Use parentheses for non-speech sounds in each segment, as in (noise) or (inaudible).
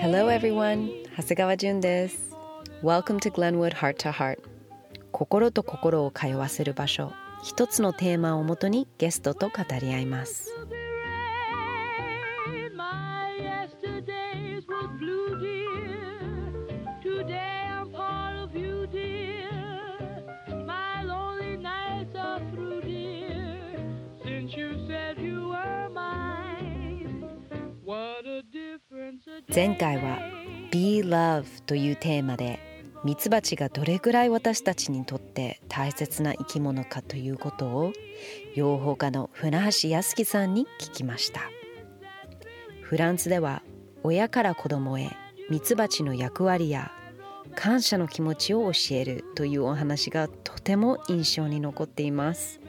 Hello everyone 長谷川純です Welcome to Glenwood Heart to Heart 心と心を通わせる場所一つのテーマをもとにゲストと語り合います前回は Be Love というテーマでミツバチがどれぐらい私たちにとって大切な生き物かということを養蜂家の船橋康樹さんに聞きました。フランスでは親から子供へミツバチの役割や感謝の気持ちを教えるというお話がとても印象に残っています。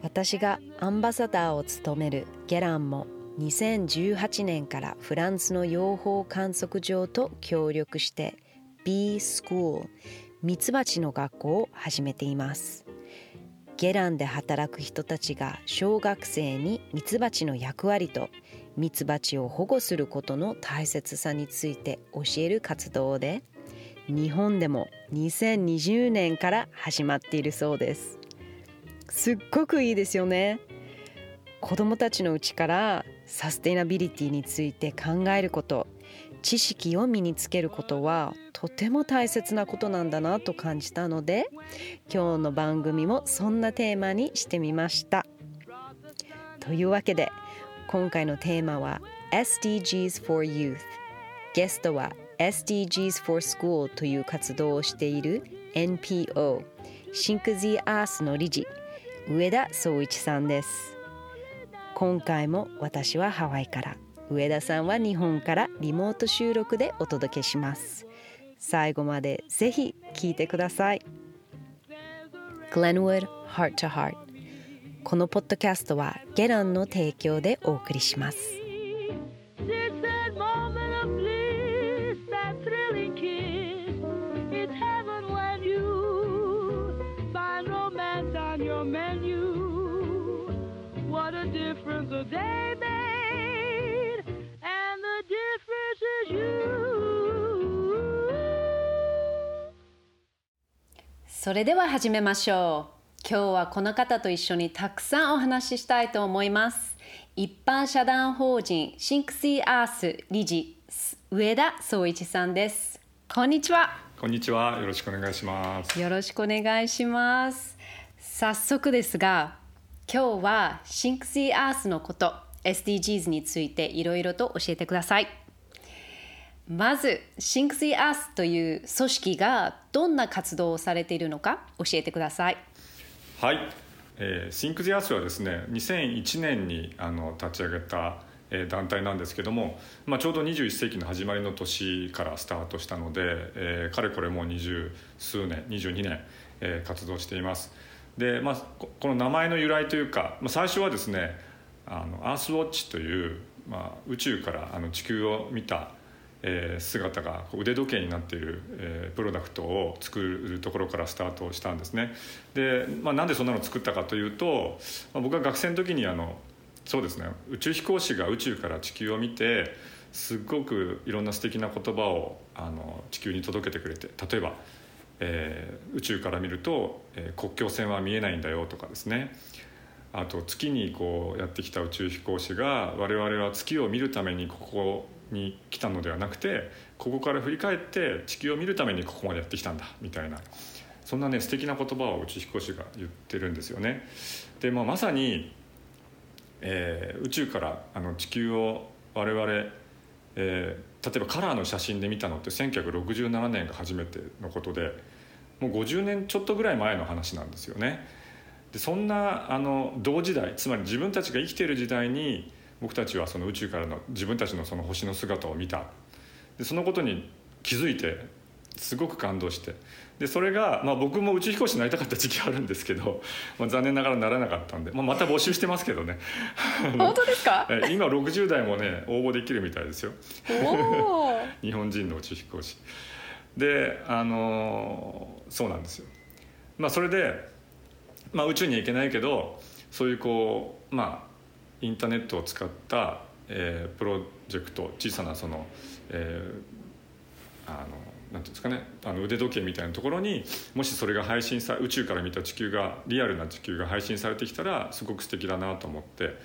私がアンバサダーを務めるゲランも2018年からフランスの養蜂観測所と協力して B School ミツバチの学校を始めています。ゲランで働く人たちが小学生にミツバチの役割とミツバチを保護することの大切さについて教える活動で日本でも2020年から始まっているそうです。すっごくいいですよね。子どもたちのうちからサステイナビリティについて考えること知識を身につけることはとても大切なことなんだなと感じたので今日の番組もそんなテーマにしてみました。というわけで今回のテーマは SDGs for Youth ゲストは SDGs for School という活動をしている NPO シンクジーアースの理事上田総一さんです今回も私はハワイから上田さんは日本からリモート収録でお届けします。最後までぜひ聞いてください。Glenwood Heart to Heart このポッドキャストはゲランの提供でお送りします。それでは始めましょう。今日はこの方と一緒にたくさんお話ししたいと思います。一般社団法人 Think the Earth 理事上田壮一さんです。こんにちは。こんにちは。よろしくお願いします。よろしくお願いします。早速ですが今日はシンクシーアースのこと SDGs についていろいろと教えてください。まずシンクシーアースという組織がどんな活動をされているのか教えてください。はい、えー、シンクシーアースはですね2001年にあの立ち上げた団体なんですけども、まあ、ちょうど21世紀の始まりの年からスタートしたので、えー、かれこれもう二十数年22年、えー、活動しています。で、まあ、この名前の由来というか、まあ、最初はですねあのアースウォッチという、まあ、宇宙からあの地球を見たえー、姿が腕時計になっている、えー、プロダクトを作るところからスタートしたんですね。で、まあ、なんでそんなの作ったかというと、まあ、僕は学生の時にあのそうですね宇宙飛行士が宇宙から地球を見てすっごくいろんな素敵な言葉をあの地球に届けてくれて例えば、えー、宇宙から見ると、えー、国境線は見えないんだよとかですねあと月にこうやってきた宇宙飛行士が我々は月を見るためにここに来たのではなくてここから振り返って地球を見るためにここまでやってきたんだみたいなそんなね素敵な言葉を宇宙飛行士が言ってるんですよね。で、まあ、まさに、えー、宇宙からあの地球を我々、えー、例えばカラーの写真で見たのって1967年が初めてのことでもう50年ちょっとぐらい前の話なんですよね。でそんなあの同時代つまり自分たちが生きている時代に僕たちはその宇宙からの自分たちのその星の姿を見た。でそのことに気づいてすごく感動して。でそれが、まあ、僕も宇宙飛行士になりたかった時期あるんですけど、まあ、残念ながらならなかったんで、まあ、また募集してますけどね。(laughs) 本当ですか？今60代もね応募できるみたいですよ。(laughs) 日本人の宇宙飛行士であのそうなんですよまあそれでまあ、宇宙には行けないけどそういうこうまあインターネットを使った、えープロジェクト小さなその、えーあのなんていうんですかねあの腕時計みたいなところにもしそれが配信さ宇宙から見た地球がリアルな地球が配信されてきたらすごく素敵だなと思って、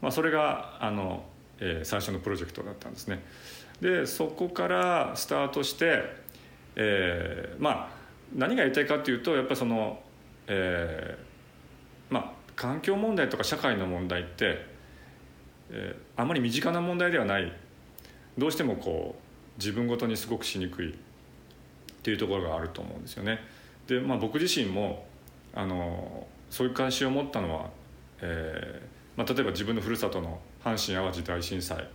まあ、それがあの、えー最初のプロジェクトだったんですね。でそこからスタートして、えーまあ何が言いたいかっていうとやっぱりその、えーまあ環境問題とか社会の問題って、えーあまり身近な問題ではない。どうしてもこう自分ごとにすごくしにくい。っていうところがあると思うんですよね。で、まあ、僕自身もあのそういう関心を持ったのは、えーまあ、例えば自分のふるさとの阪神・淡路大震災、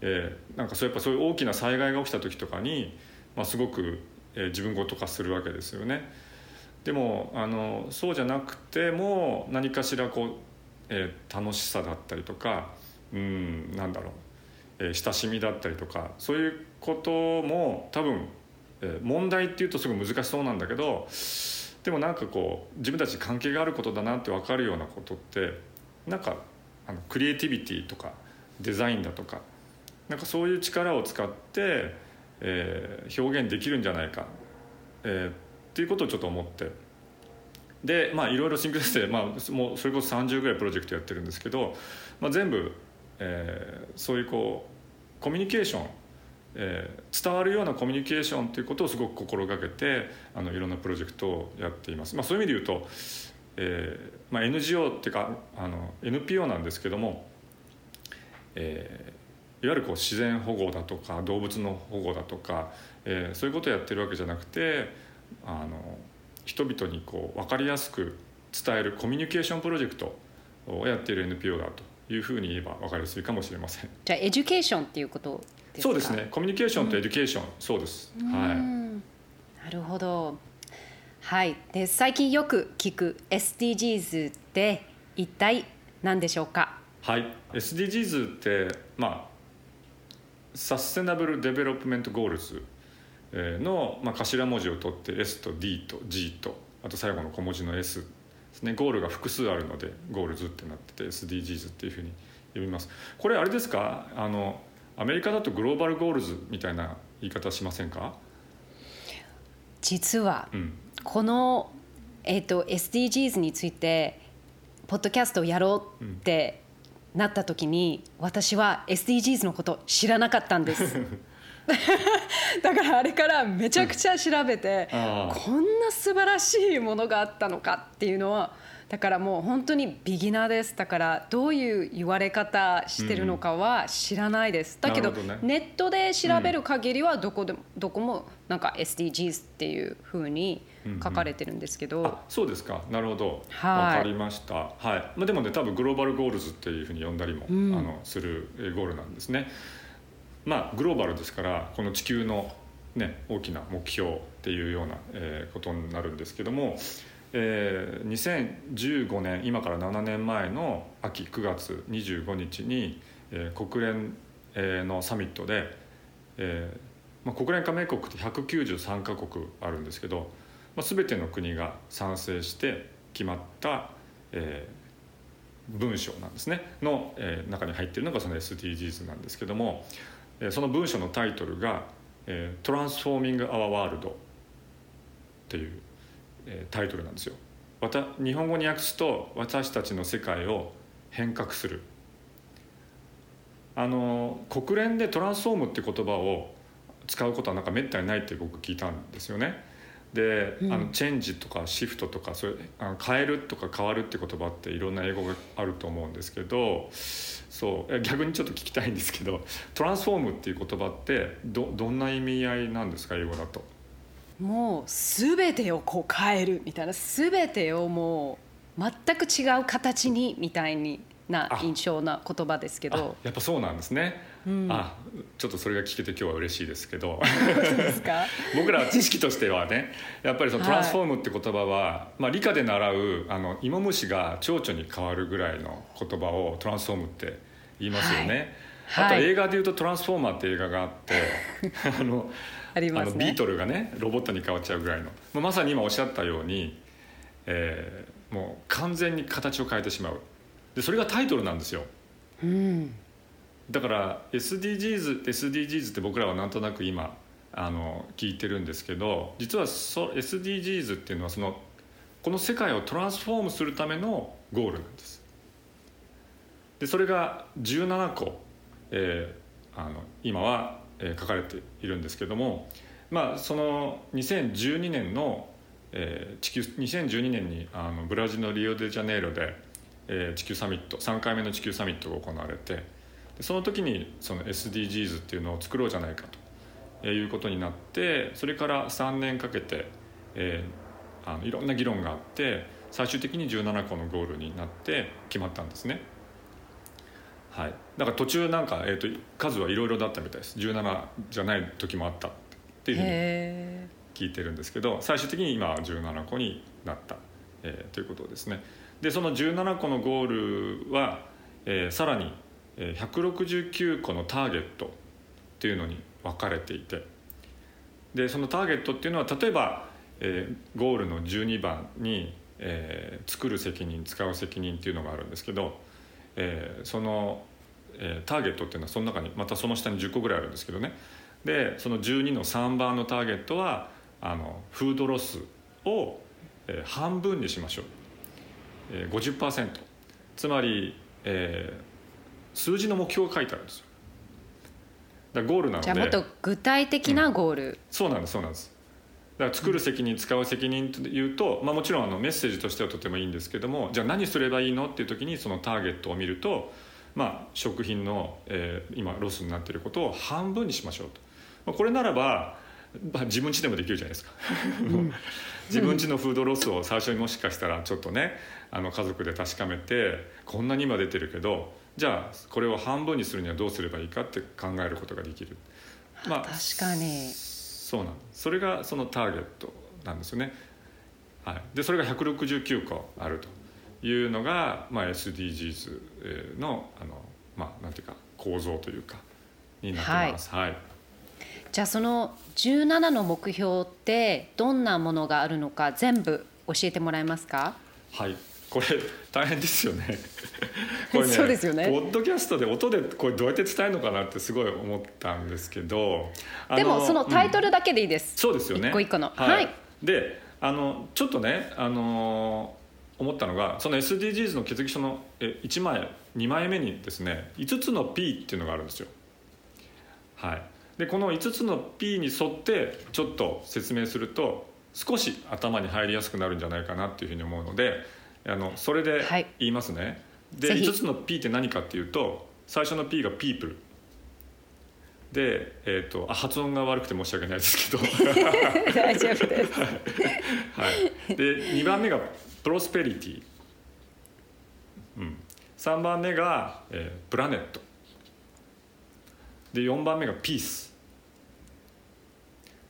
えーなんかそうやっぱそういう大きな災害が起きた時とかに、まあ、すごく、え自分ごと化するわけですよね。でもあのそうじゃなくても何かしらこう、えー楽しさだったりとかうんなんだろう、えー親しみだったりとかそういうことも多分、えー問題っていうとすごい難しそうなんだけどでもなんかこう自分たち関係があることだなって分かるようなことってなんかあのクリエイティビティとかデザインだとかなんかそういう力を使って、えー表現できるんじゃないか、えーっていうことをちょっと思ってでまあいろいろシンクロして、まあ、もうそれこそ30ぐらいプロジェクトやってるんですけど、まあ、全部、えーそういうこうコミュニケーション、えー伝わるようなコミュニケーションということをすごく心がけてあのいろんなプロジェクトをやっています。まあ、そういう意味で言うと、えーまあ、NGO っていうかあの NPO なんですけども、えーいわゆるこう自然保護だとか動物の保護だとか、えーそういうことをやってるわけじゃなくてあの人々にこう分かりやすく伝えるコミュニケーションプロジェクトをやっている NPO だというふうに言えば分かりやすいかもしれません。じゃあ education っていうことですか？そうですね。コミュニケーションと education、そうです、うはい。ん。なるほど。はい。で最近よく聞く SDGs って一体何でしょうか？はい。SDGs ってまあ Sustainable Development Goals えーの、まあ、頭文字を取って S と D と G とあと最後の小文字の S ですね。ゴールが複数あるので Goals ってなってて SDGs っていうふうに呼びます。これあれですか？あのアメリカだとグローバルゴールズみたいな言い方しませんか？実はうん。この、えー、と SDGs についてポッドキャストをやろうってなった時に私は SDGs のこと知らなかったんです。(laughs) だからあれからめちゃくちゃ調べて、こんな素晴らしいものがあったのかっていうのはだからもう本当にビギナーです。だからどういう言われ方してるのかは知らないです、だけどネットで調べる限りはどこでもどこもなんか SDGs っていうふうに書かれてるんですけど、あそうですか。なるほど。はい。わかりました。はい、まあ、でもね多分グローバルゴールズっていうふうに呼んだりも、うん。あのするえーゴールなんですね。まあグローバルですからこの地球のね大きな目標っていうような、えーことになるんですけども、えー2015年今から7年前の秋9月25日に、えー国連、えーのサミットで、えーまあ、国連加盟国って193カ国あるんですけど、まあ、全ての国が賛成して決まった、えー文章なんですねの、えー中に入っているのがその SDGs なんですけども、えーその文章のタイトルが「えー Transforming Our World」っていう、えータイトルなんですよ。わた日本語に訳すと「私たちの世界を変革する」あの国連で「トランスフォーム」って言葉を使うことはなんかめったにないって僕聞いたんですよね。で、うんあのチェンジとかシフトとかそれあの変えるとか変わるって言葉っていろんな英語があると思うんですけどそうえ逆にちょっと聞きたいんですけどトランスフォームっていう言葉ってどどんな意味合いなんですか英語だと？もう全てをこう変えるみたいな全てをもう全く違う形にみたいになあ。印象な言葉ですけあどやっぱそうなんですね。うん。あちょっとそれが聞けて今日は嬉しいですけど。(laughs) 僕らは知識としてはねやっぱりそのはい。トランスフォームって言葉は、まあ、理科で習うあの芋虫が蝶々に変わるぐらいの言葉をトランスフォームって言いますよね。はい。あとはい映画でいうと「トランスフォーマー」って映画があって (laughs) あのありあますビートルがねロボットに変わっちゃうぐらいの、まあ、まさに今おっしゃったように、えーもう完全に形を変えてしまうでそれがタイトルなんですよ。うんだから SDGs, SDGs って僕らはなんとなく今あの聞いてるんですけど実はそ SDGs っていうのはそのこの世界をトランスフォームするためのゴールなんです。でそれが17個、えーあの今は、えー書かれているんですけどもまあその2012年の、えー地球2012年にあのブラジルのリオデジャネイロで、えー地球サミット3回目の地球サミットが行われてでその時にその SDGs っていうのを作ろうじゃないかということになってそれから3年かけて、えーあのいろんな議論があって最終的に17個のゴールになって決まったんですね。はい、だから途中なんか、えー、と数はいろいろだったみたいです。17じゃない時もあったっていうふうにへ聞いてるんですけど最終的に今は17個になった、えーということですねでその17個のゴールは、えーさらに、169個のターゲットっていうのに分かれていて。でそのターゲットっていうのは例えば、えーゴールの12番に、えー作る責任使う責任っていうのがあるんですけど、えーその、えーターゲットっていうのはその中にまたその下に10個ぐらいあるんですけどね。でその12の3番のターゲットはあのフードロスを、えー半分にしましょう、50%つまり、えー数字の目標が書いてあるんですよ。だゴールなので。じゃあもっと具体的なゴール、そうなんですそうなんです。だから作る責任使う責任というと、まあ、もちろんあのメッセージとしてはとてもいいんですけどもじゃあ何すればいいのっていう時にそのターゲットを見ると、まあ、食品の、えー今ロスになっていることを半分にしましょうと、まあ、これならば、まあ、自分家でもできるじゃないですか。(laughs) 自分家のフードロスを最初にもしかしたらちょっとねあの家族で確かめてこんなに今出てるけどじゃあこれを半分にするにはどうすればいいかって考えることができる。まあ確かに。そうなん。ですそれがそのターゲットなんですよね、はい、でそれが169個あるというのが、まあ、SDGs のあの、まあ、なんていうか構造というかになってます。はい、じゃあその17の目標ってどんなものがあるのか全部教えてもらえますか？はいこれ大変ですよね。(laughs) これねそうですよね。ポッドキャストで音でこれどうやって伝えるのかなってすごい思ったんですけどあでもそのタイトル、ルだけでいいです、そうですよね。一個一個の。はい、はい。であのちょっとねあの思ったのがその SDGs の決議書のえ1枚2枚目にですね5つの P っていうのがあるんですよ。はい。でこの5つの P に沿ってちょっと説明すると少し頭に入りやすくなるんじゃないかなっていうふうに思うのであのそれではい。言いますね、でぜひ。5つの P って何かっていうと最初の P が People で、えー、とあ発音が悪くて申し訳ないですけど。(laughs) 大丈夫です。(laughs) はい、で2番目がプロスペリティ、うん、3番目が、えープラネットで4番目がピース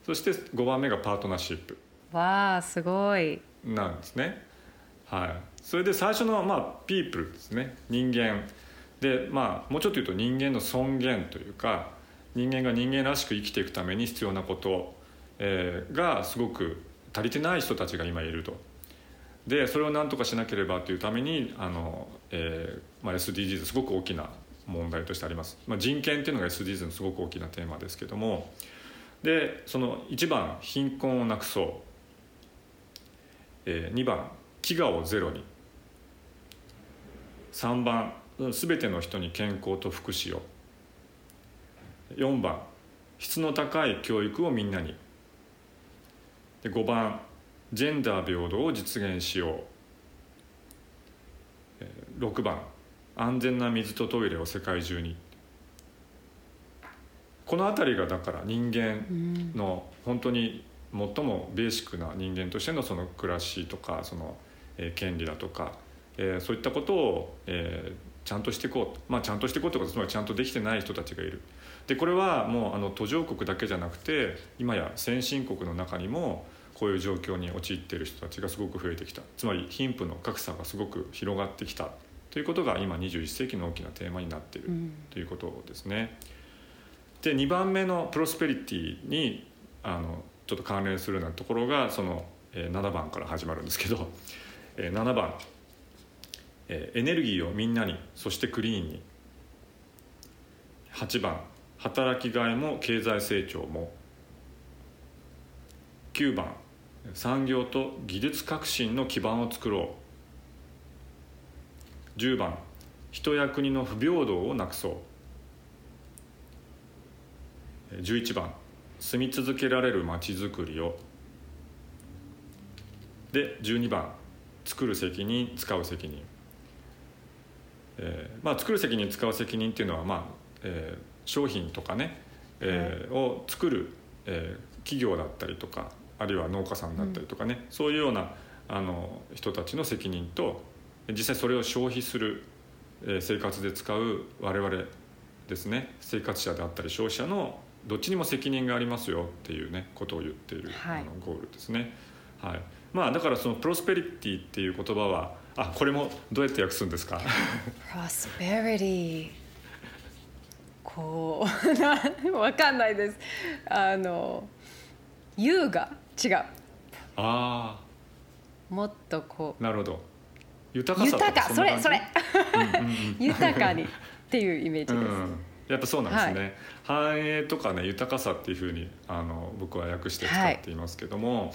そして5番目がパートナーシップわあすごい。なんですね。はい、それで最初の、まあ、ピープルですね。人間。で、まあ、もうちょっと言うと人間の尊厳というか人間が人間らしく生きていくために必要なこと、えーがすごく足りてない人たちが今いると。でそれを何とかしなければというためにあの、えーまあ、SDGs すごく大きな問題としてあります、まあ、人権っていうのが SDGs のすごく大きなテーマですけども。でその1番貧困をなくそう。えー2番飢餓をゼロに。3番全ての人に健康と福祉を。4番質の高い教育をみんなに。で5番ジェンダー平等を実現しよう。えー6番安全な水とトイレを世界中に。この辺りがだから人間の本当に最もベーシックな人間としてのその暮らしとかその、えー権利だとか、えーそういったことを、えーちゃんとしていこうまあちゃんとしていこうってことはつまりちゃんとできてない人たちがいる。でこれはもうあの途上国だけじゃなくて今や先進国の中にもこういう状況に陥っている人たちがすごく増えてきた。つまり貧富の格差がすごく広がってきた。ということが今21世紀の大きなテーマになっている。ということですね。で2番目のプロスペリティにあのちょっと関連するようなところがその、えー7番から始まるんですけどえー、7番、えー、エネルギーをみんなにそしてクリーンに。8番。働きがいも経済成長も。9番。産業と技術革新の基盤を作ろう。10番。人や国の不平等をなくそう。11番。住み続けられるまちづくりを。で12番。作る責任使う責任、えーまあ、作る責任使う責任っていうのは、まあえー、商品とかね、えー、を作る、えー、企業だったりとかあるいは農家さんだったりとかね、うん、そういうようなあの人たちの責任と実際それを消費する、えー、生活で使う我々ですね生活者であったり消費者のどっちにも責任がありますよっていうねことを言っている、はい、あのゴールですね。はいまあ、だからそのプロスペリティっていう言葉はあこれもどうやって訳すんですか？プロスペリティこうわかんないです。あの優雅。違う。ああもっとこう。なるほど。豊かさ豊か。それそれ。(laughs) 豊かにっていうイメージです、うんやっぱそうなんですね、はい、繁栄とかね豊かさっていうふうにあの僕は訳して使っていますけども、はい、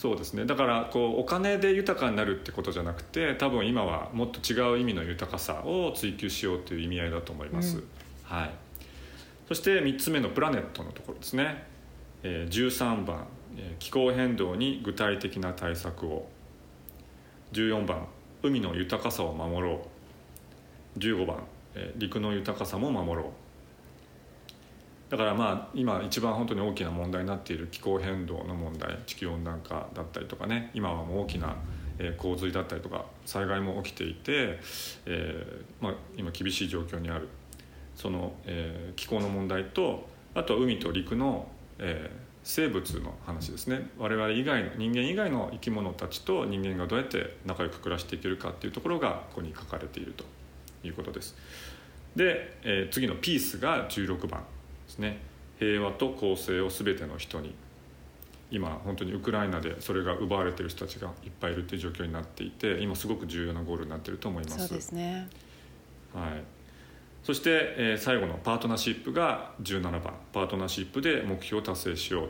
そうですね。だからこうお金で豊かになるってことじゃなくて多分今はもっと違う意味の豊かさを追求しようという意味合いだと思います、うん、はい。そして3つ目のプラネットのところですね、えー、13番、えー、気候変動に具体的な対策を。14番。海の豊かさを守ろう。15番、えー、陸の豊かさも守ろうだからまあ今一番本当に大きな問題になっている気候変動の問題地球温暖化だったりとかね今はもう大きな洪水だったりとか災害も起きていて、えーまあ、今厳しい状況にある。その、えー、気候の問題とあとは海と陸の、えー、生物の話ですね。我々以外の人間以外の生き物たちと人間がどうやって仲良く暮らしていけるかっていうところがここに書かれているということです。で、えー、次の「ピース」が16番。ですね。平和と公正を全ての人に。今本当にウクライナでそれが奪われている人たちがいっぱいいるっていう状況になっていて今すごく重要なゴールになっていると思います。そうですね。はい。そして、えー、最後のパートナーシップが17番。パートナーシップで目標を達成しよう、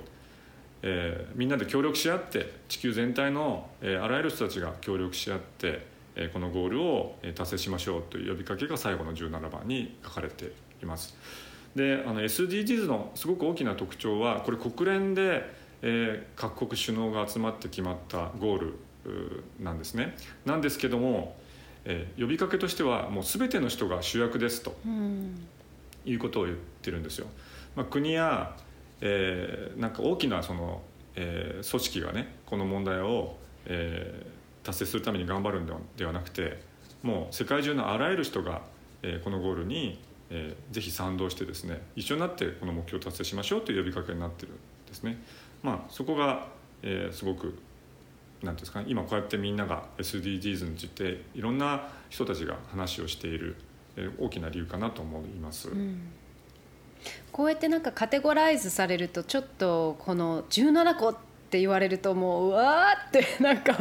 えー、みんなで協力し合って地球全体の、えー、あらゆる人たちが協力し合って、えー、このゴールを達成しましょうという呼びかけが最後の17番に書かれています。であの SDGs のすごく大きな特徴はこれ国連で、えー、各国首脳が集まって決まったゴールなんですね。なんですけども、えー、呼びかけとしてはもう全ての人が主役ですと、いうことを言ってるんですよ。まあ、国や、えー、なんか大きなその、えー、組織がねこの問題を、えー、達成するために頑張るんではなくてもう世界中のあらゆる人が、えー、このゴールにえー、ぜひ賛同してですね一緒になってこの目標を達成しましょうという呼びかけになってるんですね。まあ、そこが、えー、すごくなんですかね今こうやってみんなが SDGs についていろんな人たちが話をしている、えー、大きな理由かなと思います。うんこうやってなんかカテゴライズされるとちょっとこの17個って言われるともううわーって (laughs) なんか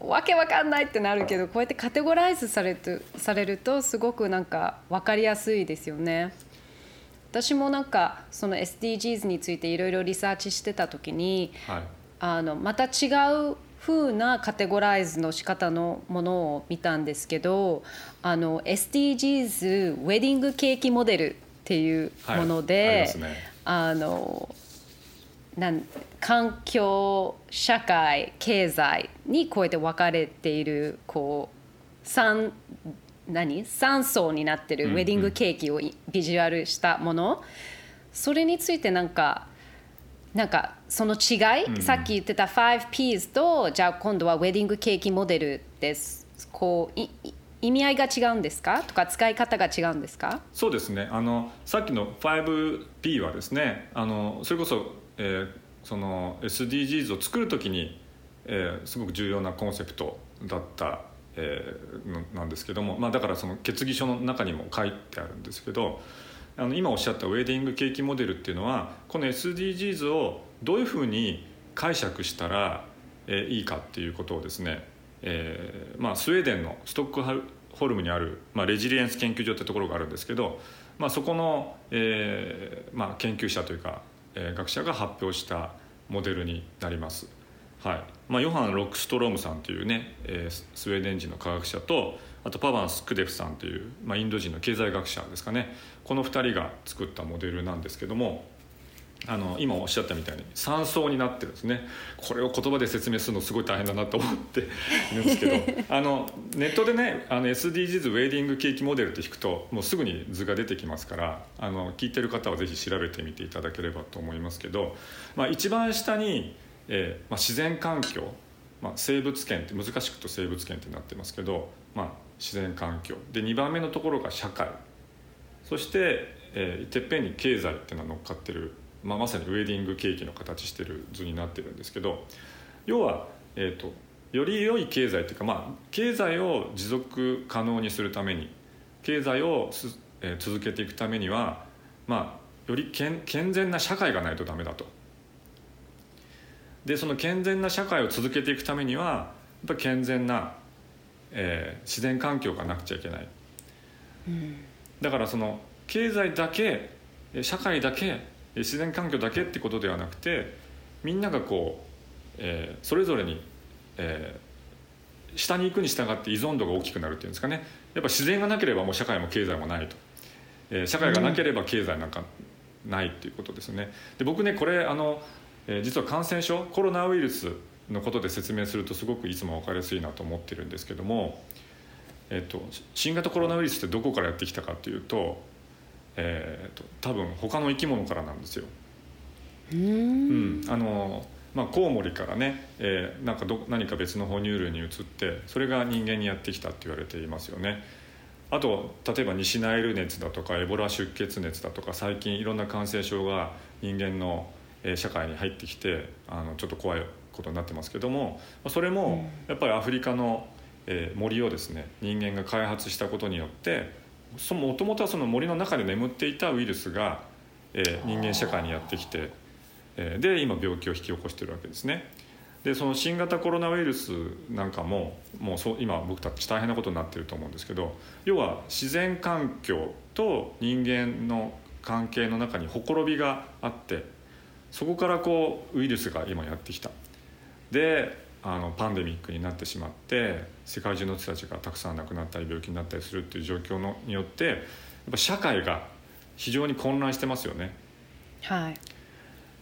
わけわかんないってなるけどこうやってカテゴライズされるされるとすごくなんか分かりやすいですよね。私もなんかその SDGs についていろいろリサーチしてた時に、はい、あのまた違う風なカテゴライズの仕方のものを見たんですけどあの SDGs ウェディングケーキモデルっていうもので、はいあね、あのなん環境社会経済にこうやって分かれているこう3何？3層になってるウェディングケーキをビジュアルしたもの、うんうん、それについてなんかなんかその違い、うん、さっき言ってた 5Ps とじゃあ今度はウェディングケーキモデルです。こう意味合いが違うんですか？とか使い方が違うんですか？そうですね。あのさっきの 5P はですねあのそれこそえー、その SDGs を作る時に、えー、すごく重要なコンセプトだった、えー、なんですけども、まあ、だからその決議書の中にも書いてあるんですけどあの今おっしゃったウェディングケーキモデルっていうのはこの SDGs をどういうふうに解釈したら、えー、いいかっていうことをですね、えーまあ、スウェーデンのストックホルムにある、まあ、レジリエンス研究所ってところがあるんですけど、まあ、そこの、えーまあ、研究者というか、えー、学者が発表したモデルになります。はいまあ、ヨハン・ロックストロームさんというね、え、スウェーデン人の科学者とあとパバン・スクデフさんという、まあ、インド人の経済学者ですかねこの2人が作ったモデルなんですけどもあの今おっしゃったみたいに3層になってるんですね。これを言葉で説明するのすごい大変だなと思っているんですけど (laughs) あのネットでねあの SDGs ウェディングケーキモデルって引くともうすぐに図が出てきますからあの聞いてる方はぜひ調べてみていただければと思いますけど、まあ、一番下に、えーまあ、自然環境、まあ、生物圏って難しくと生物圏ってなってますけど、まあ、自然環境。で2番目のところが社会。そして、えー、てっぺんに経済っていうのが乗っかってるまあ、まさにウェディングケーキの形してる図になってるんですけど要は、えーと、より良い経済というか、まあ、経済を持続可能にするために経済をす、えー、続けていくためには、まあ、より健健全な社会がないとダメだと。でその健全な社会を続けていくためにはやっぱ健全な、えー、自然環境がなくちゃいけない、うん、だからその経済だけ社会だけ自然環境だけってことではなくてみんながこう、えー、それぞれに、えー、下に行くに従って依存度が大きくなるっていうんですかね。やっぱ自然がなければもう社会も経済もないと、えー、社会がなければ経済なんかないっていうことですね。で僕ねこれあの、えー、実は感染症コロナウイルスのことで説明するとすごくいつも分かりやすいなと思ってるんですけども、えーと、新型コロナウイルスってどこからやってきたかっていうとえーと、多分他の生き物からなんですよ。うん、あのまあ、コウモリからね、えー、なんかど何か別の哺乳類に移ってそれが人間にやってきたって言われていますよね。あと例えば西ナイル熱だとかエボラ出血熱だとか最近いろんな感染症が人間の社会に入ってきてあのちょっと怖いことになってますけどもそれもやっぱりアフリカの森をですね人間が開発したことによってもともとはその森の中で眠っていたウイルスが、えー、人間社会にやってきて、えー、で今病気を引き起こしてるわけですね。でその新型コロナウイルスなんかももうそ今僕たち大変なことになってると思うんですけど要は自然環境と人間の関係の中にほころびがあってそこからこうウイルスが今やってきた。であのパンデミックになってしまって世界中の人たちがたくさん亡くなったり病気になったりするっていう状況のによってやっぱ社会が非常に混乱してますよね。はい。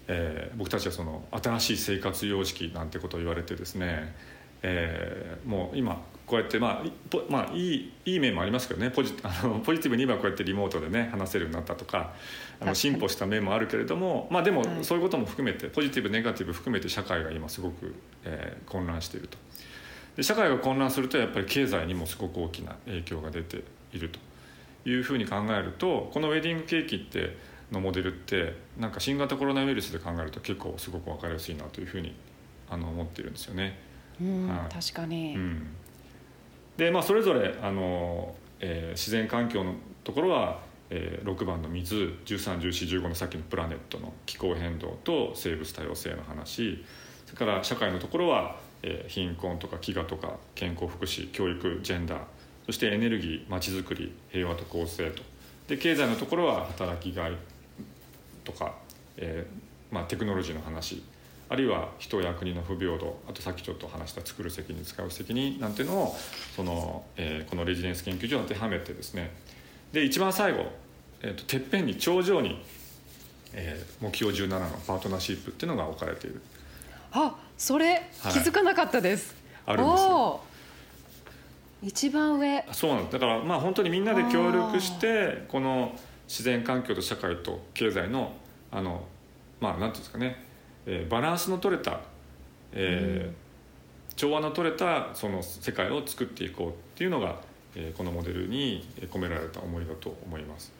えー、僕たちはその新しい生活様式なんてことを言われてですね、えー、もう今こうやってまあ、まあ、いいいい面もありますけどねポジ (laughs) あのポジティブに今こうやってリモートでね話せるようになったとかあの進歩した面もあるけれどもまあでもそういうことも含めてポジティブネガティブ含めて社会が今すごく、えー、混乱しているとで社会が混乱するとやっぱり経済にもすごく大きな影響が出ていると。いうふうに考えるとこのウェディングケーキってのモデルってなんか新型コロナウイルスで考えると結構すごく分かりやすいなというふうにあの思ってるんですよね。うん、はい、確かに、うん。でまあそれぞれあの、えー、自然環境のところは、えー、6番の水131415のさっきのプラネットの気候変動と生物多様性の話。それから社会のところは、えー、貧困とか飢餓とか健康福祉教育ジェンダーそしてエネルギーまちづくり平和と公正と。で経済のところは働きがいとか、えーまあ、テクノロジーの話あるいは人や国の不平等あとさっきちょっと話した作る責任使う責任なんていうのをその、えー、このレジデンス研究所に当てはめてですね。で一番最後、えーと、てっぺんに頂上に、えー、目標17のパートナーシップっていうのが置かれている。あそれ、気づかなかったです。あるんですよ。一番上。そうなんですだからまあ本当にみんなで協力してこの自然環境と社会と経済のあのまあなんていうんですかね。えー、バランスの取れた、えー、うん、調和の取れたその世界を作っていこうっていうのが、えー、このモデルに込められた思いだと思います。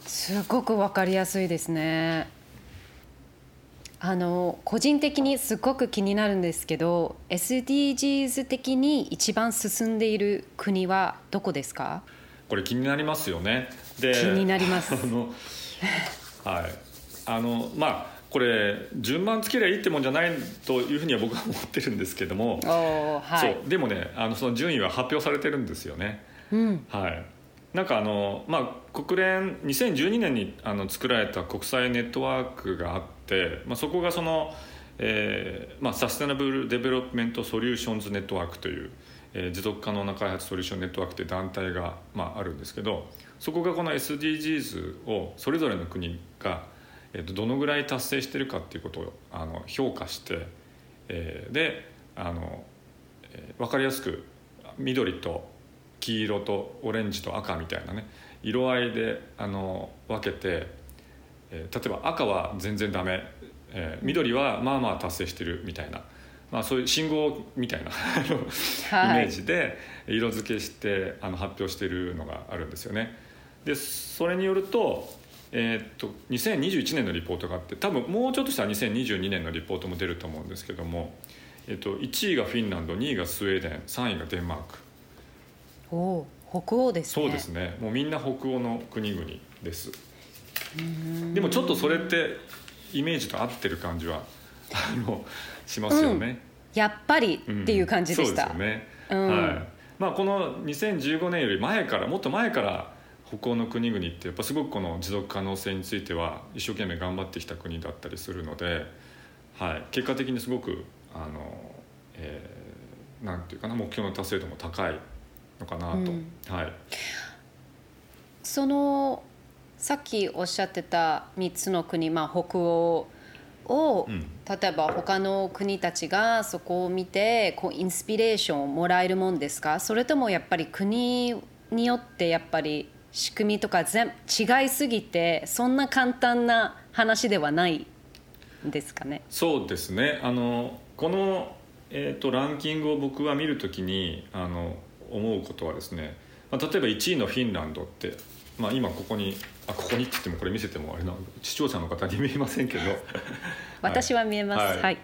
すごくわかりやすいですねあの個人的にすごく気になるんですけど SDGs 的に一番進んでいる国はどこですか？これ気になりますよね。で気になります。あのはい。あのまあこれ順番つけりゃいいってもんじゃないというふうには僕は思ってるんですけども、はい、そう。でもねあのその順位は発表されてるんですよね。うん、はい。なんかあの、まあ、国連2012年にあの作られた国際ネットワークがあって、まあ、そこがその、えーまあ、 Sustainable Development Solutions Network という、えー、持続可能な開発ソリューションネットワークという団体が、まあ、あるんですけどそこがこの SDGs をそれぞれの国が、えー、どのぐらい達成してるかっていうことをあの評価して、えー、であの、えー、分かりやすく緑と黄色とオレンジと赤みたいなね色合いであの分けて、えー、例えば赤は全然ダメ、えー、緑はまあまあ達成してるみたいな、まあ、そういう信号みたいな (laughs) イメージで色付けしてあの発表しているのがあるんですよね。でそれによると,、えー、っと2021年のリポートがあって多分もうちょっとしたら2022年のリポートも出ると思うんですけども、えー、っと1位がフィンランド2位がスウェーデン3位がデンマーク。お北欧ですねそうですねもうみんな北欧の国々ですでもちょっとそれってイメージと合ってる感じはあのしますよね、うん、やっぱりっていう感じでした、うん、そうですよね、うん、はい。まあこの2015年より前からもっと前から北欧の国々ってやっぱすごくこの持続可能性については一生懸命頑張ってきた国だったりするので、はい、結果的にすごくあの、えー、なんていうかな目標の達成度も高いのかなと、うん、はい、そのさっきおっしゃってた3つの国、まあ、北欧を、うん、例えば他の国たちがそこを見てこうインスピレーションをもらえるもんですか？それともやっぱり国によってやっぱり仕組みとか全違いすぎてそんな簡単な話ではないんですかね？そうですね。あのこの、えーと、とランキングを僕は見るときにあの思うことはですね、まあ、例えば1位のフィンランドって、まあ、今ここにあここにって言ってもこれ見せてもあれな視聴者の方に見えませんけど。(laughs) 私は見えます、はい、はい、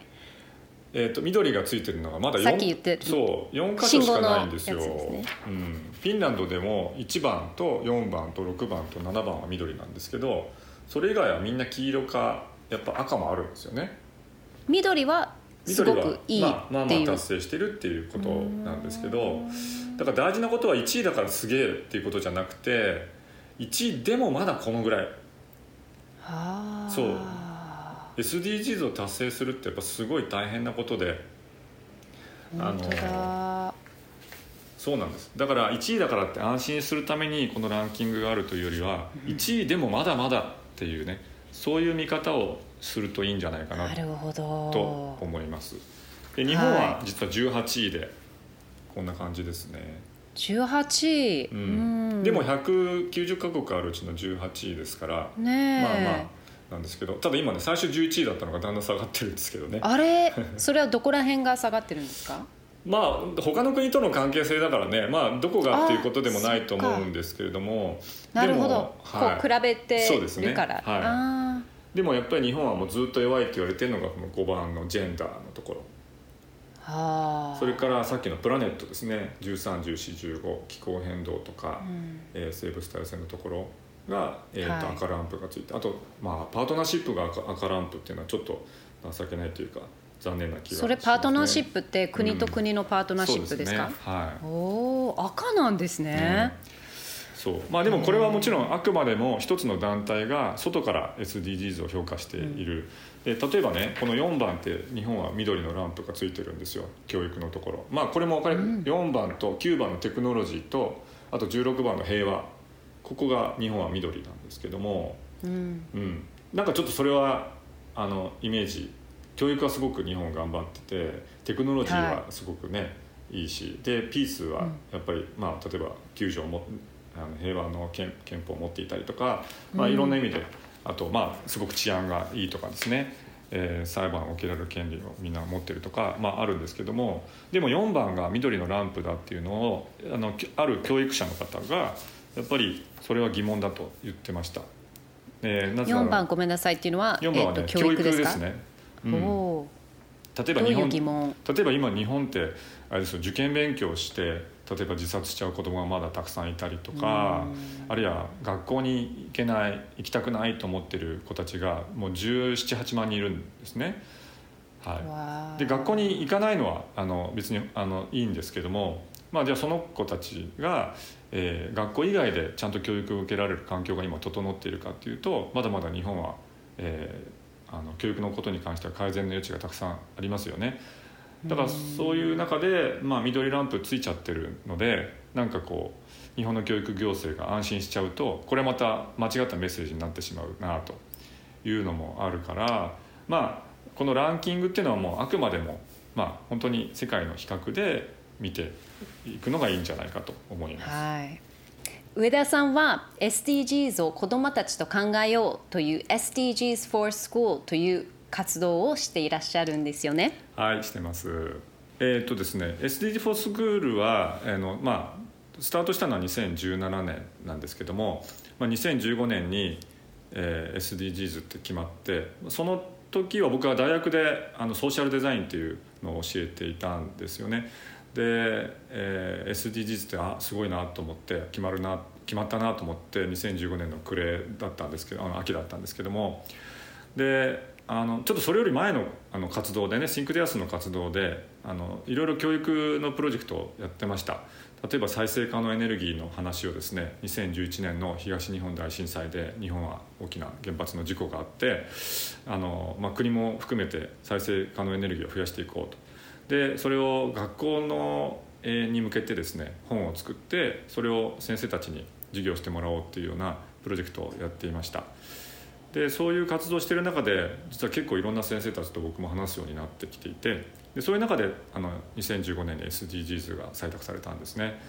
えーと、緑がついてるのがまだ 4, そう4箇所しかないんですよ、ね、うん、フィンランドでも1番と4番と6番と7番は緑なんですけどそれ以外はみんな黄色かやっぱ赤もあるんですよね。緑はすごくいいまあ、まあまあ達成してるっていうことなんですけどだから大事なことは1位だからすげえっていうことじゃなくて1位でもまだこのぐらい。そう。SDGs を達成するってやっぱすごい大変なことで。あのそうなんです。だから1位だからって安心するためにこのランキングがあるというよりは1位でもまだまだっていうねそういう見方をするといいんじゃないかなと思います。で日本は実は18位でこんな感じですね18位、うん、でも190か国あるうちの18位ですから。ねまあまあなんですけど。ただ今ね最初11位だったのがだんだん下がってるんですけどね。あれ？(laughs) それはどこら辺が下がってるんですか？まあ他の国との関係性だからね。まあどこがっていうことでもないと思うんですけれども。なるほど、はい、こう比べてるから、ね、はい、でもやっぱり日本はもうずっと弱いって言われてるのがこの5番のジェンダーのところそれからさっきのプラネットですね。131415気候変動とか、うん、えー、生物多様性のところが、えーと、はい、赤ランプがついてあと、まあ、パートナーシップが赤赤ランプっていうのはちょっと情けないというか残念な気が、ね、それパートナーシップって国と国のパートナーシップですか、うん。すね、はい、お赤なんですね、うんそう。まあでもこれはもちろんあくまでも一つの団体が外から SDGs を評価している、うん、で例えばねこの4番って日本は緑のランプがついてるんですよ。教育のところ。まあこれも分かる、うん、4番と9番のテクノロジーとあと16番の平和。ここが日本は緑なんですけども、うん、うん、なんかちょっとそれはあのイメージ。教育はすごく日本頑張っててテクノロジーはすごくね、はい、いいし。でピースはやっぱり、まあ例えば9条もあの平和の憲憲法を持っていたりとか、まあ、いろんな意味で、あとまあすごく治安がいいとかですね、えー、裁判を受けられる権利をみんな持ってるとか、まあ、あるんですけどもでも4番が緑のランプだっていうのをあのある教育者の方がやっぱりそれは疑問だと言ってました。えー、なぜ4番ごめんなさいっていうのは4番はね、えー、教育ですね。うん、例えば日本例えば今日本ってあれですよ受験勉強して例えば自殺しちゃう子供がまだたくさんいたりとかあるいは学校に行けない行きたくないと思ってる子たちがもう1718万人いるんですね。はい、で学校に行かないのはあの別にあのいいんですけども、まあ、じゃあその子たちが、えー、学校以外でちゃんと教育を受けられる環境が今整っているかっていうとまだまだ日本は、えー、あの教育のことに関しては改善の余地がたくさんありますよね。だからそういう中で、まあ、緑ランプついちゃってるのでなんかこう日本の教育行政が安心しちゃうとこれまた間違ったメッセージになってしまうなというのもあるからまあこのランキングっていうのはもうあくまでもまあ本当に世界の比較で見ていくのがいいんじゃないかと思います。はい上田さんは SDGs を子どもたちと考えようという SDGs for School という活動をしていらっしゃるんですよね？はいしてます。えー、っとですね SDG for School はあのまあスタートしたのは2017年なんですけども、まあ、2015年に、えー、SDGs って決まってその時は僕は大学であのソーシャルデザインっていうのを教えていたんですよね。で、えー、SDGs ってあすごいなと思って決まるな決まったなと思って2015年の暮れだったんですけどあの秋だったんですけどもであのちょっとそれより前のあの活動でねシンクデアスの活動であのいろいろ教育のプロジェクトをやってました例えば再生可能エネルギーの話をですね2011年の東日本大震災で日本は大きな原発の事故があってあの、まあ、国も含めて再生可能エネルギーを増やしていこうとでそれを学校のに向けてですね本を作ってそれを先生たちに授業してもらおうっていうようなプロジェクトをやっていました。でそういう活動してる中で実は結構いろんな先生たちと僕も話すようになってきていてでそういう中であの2015年に SDGs が採択されたんですね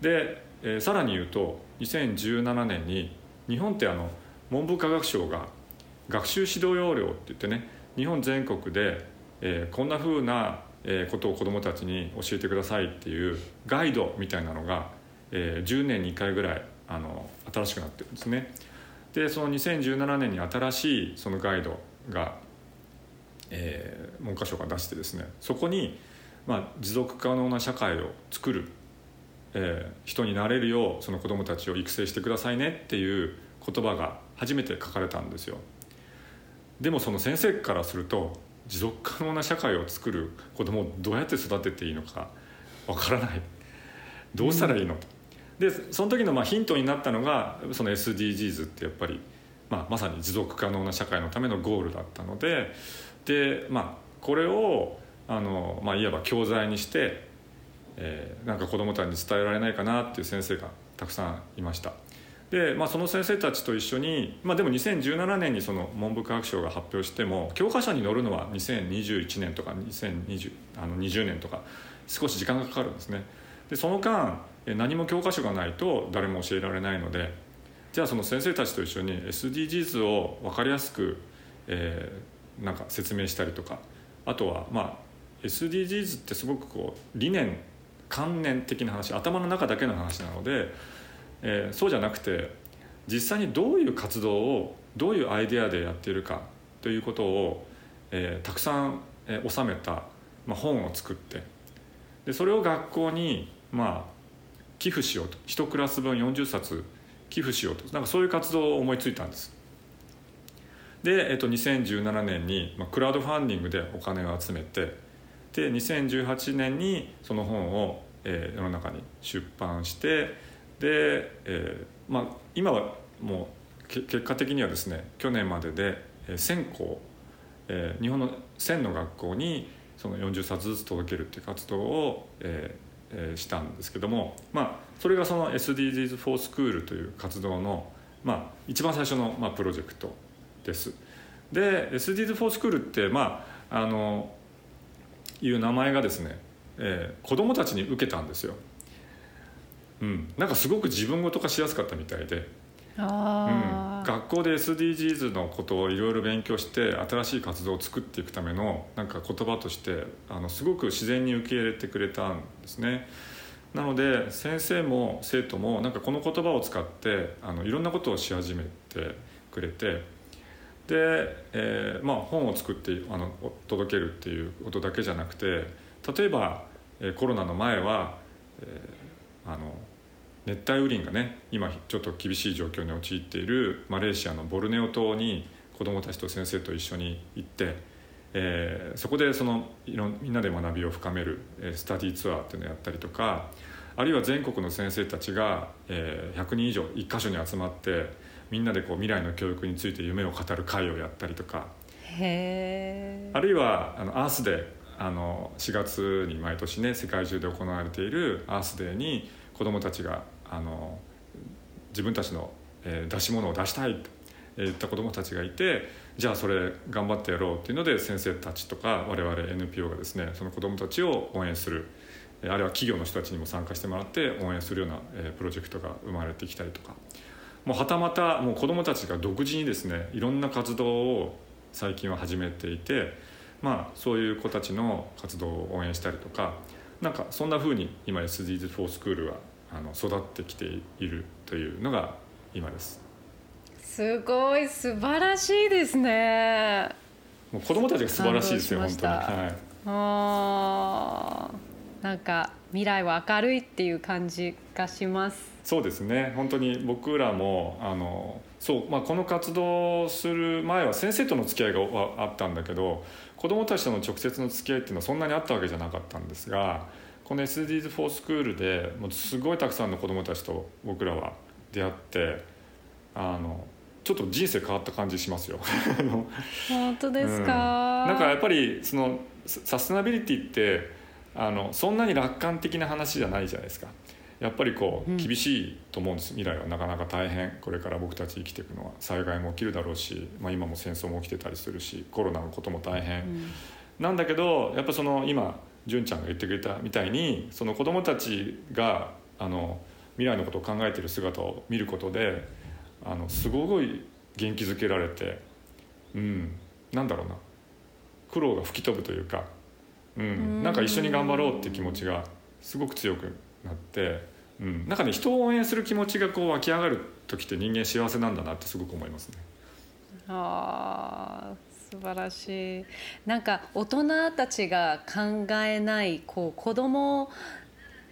で、えー、さらに言うと2017年に日本ってあの文部科学省が学習指導要領って言ってね日本全国で、えー、こんなふうなことを子どもたちに教えてくださいっていうガイドみたいなのが、えー、10年に1回ぐらいあの新しくなってるんですね。でその2017年に新しいそのガイドが、えー、文科省が出してですねそこに、まあ、持続可能な社会を作る、えー、人になれるようその子どもたちを育成してくださいねっていう言葉が初めて書かれたんですよ。でもその先生からすると持続可能な社会を作る子どもをどうやって育てていいのかわからないどうしたらいいの、うんでその時のまあヒントになったのがその SDGs ってやっぱり、まあ、まさに持続可能な社会のためのゴールだったのでで、まあ、これをあの、まあ、いわば教材にして、えー、なんか子どもたちに伝えられないかなっていう先生がたくさんいました。で、まあ、その先生たちと一緒に、まあ、でも2017年にその文部科学省が発表しても教科書に載るのは2021年とか2020あの20年とか少し時間がかかるんですね。でその間何も教科書がないと誰も教えられないのでじゃあその先生たちと一緒に SDGs を分かりやすく、えー、なんか説明したりとかあとはまあ SDGs ってすごくこう理念観念的な話頭の中だけの話なので、えー、そうじゃなくて実際にどういう活動をどういうアイデアでやっているかということを、えー、たくさん、えー、収めた、まあ、本を作ってでそれを学校にまあ寄付しようと。1クラス分40冊寄付しようと。なんかそういう活動を思いついたんです。で、えっと、2017年に、まあ、クラウドファンディングでお金を集めてで2018年にその本を、えー、世の中に出版してで、えーまあ、今はもう結果的にはですね去年までで1000校、えー、日本の1000の学校にその40冊ずつ届けるっていう活動を、えー、えしたんですけども、まあ、それがその SDGs for School という活動の、まあ、一番最初の、まあ、プロジェクトです。で SDGs for School って、まあ、あのいう名前がですね、えー、子供たちに受けたんですよ。うん、なんかすごく自分ごと化しやすかったみたいでうん、学校で SDGs のことをいろいろ勉強して新しい活動を作っていくためのなんか言葉としてあのすごく自然に受け入れてくれたんですね。なので先生も生徒もなんかこの言葉を使ってあのいろんなことをし始めてくれてで、えーまあ、本を作ってあの届けるっていうことだけじゃなくて例えば、え、コロナの前は、えーあの熱帯雨林がね今ちょっと厳しい状況に陥っているマレーシアのボルネオ島に子どもたちと先生と一緒に行って、えー、そこでそのいろみんなで学びを深める、えー、スタディツアーっていうのをやったりとかあるいは全国の先生たちが、えー、100人以上1箇所に集まってみんなでこう未来の教育について夢を語る会をやったりとかあるいはあのアースデーあの4月に毎年ね世界中で行われているアースデーに子どもたちがあの自分たちの、出し物を出したいと言った子どもたちがいてじゃあそれ頑張ってやろうっていうので先生たちとか我々 NPO がですねその子どもたちを応援するあるいは企業の人たちにも参加してもらって応援するような、プロジェクトが生まれてきたりとか。もうはたまたもう子どもたちが独自にですねいろんな活動を最近は始めていて、まあ、そういう子たちの活動を応援したりとかなんかそんなふうに今 SDGs 4スクールはあの育ってきているというのが今です。すごい素晴らしいですね。もう子供たちが素晴らしいですよ本当に。はい。あなんか未来は明るいっていう感じがします。そうですね本当に僕らもあのそう、まあ、この活動をする前は先生との付き合いがあったんだけど子どもたちとの直接の付き合いっていうのはそんなにあったわけじゃなかったんですがこの SDGs4 スクールでもうすごいたくさんの子どもたちと僕らは出会ってあのちょっと人生変わった感じしますよ。(laughs) 本当ですか、うん、なんかやっぱりそのサステナビリティってあのそんなに楽観的な話じゃないじゃないですか。やっぱりこう厳しいと思うんです、未来はなかなか大変。これから僕たち生きていくのは災害も起きるだろうし、まあ、今も戦争も起きてたりするしコロナのことも大変、うん、なんだけどやっぱその今純ちゃんが言ってくれたみたいにその子どもたちがあの未来のことを考えている姿を見ることであのすごい元気づけられてうんなんだろうな。苦労が吹き飛ぶというか、うん、なんか一緒に頑張ろうっていう気持ちがすごく強くなって、うん、なんかね人を応援する気持ちがこう湧き上がる時って人間幸せなんだなってすごく思いますね。あ素晴らしい。なんか大人たちが考えないこう子供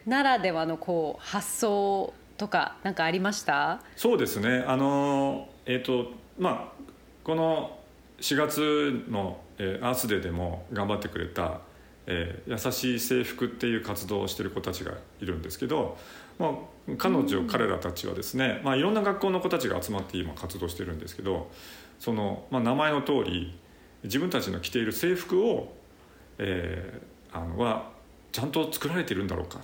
ならではのこう発想とか何かありました？そうですね。あのえっ、ー、とまあこの4月の、えー、アースデーでも頑張ってくれたえー、優しい制服っていう活動をしてる子たちがいるんですけど、まあ、彼女、彼らたちはですね、まあ、いろんな学校の子たちが集まって今活動してるんですけどその、まあ、名前の通り自分たちの着ている制服を、えー、あのはちゃんと作られているんだろうか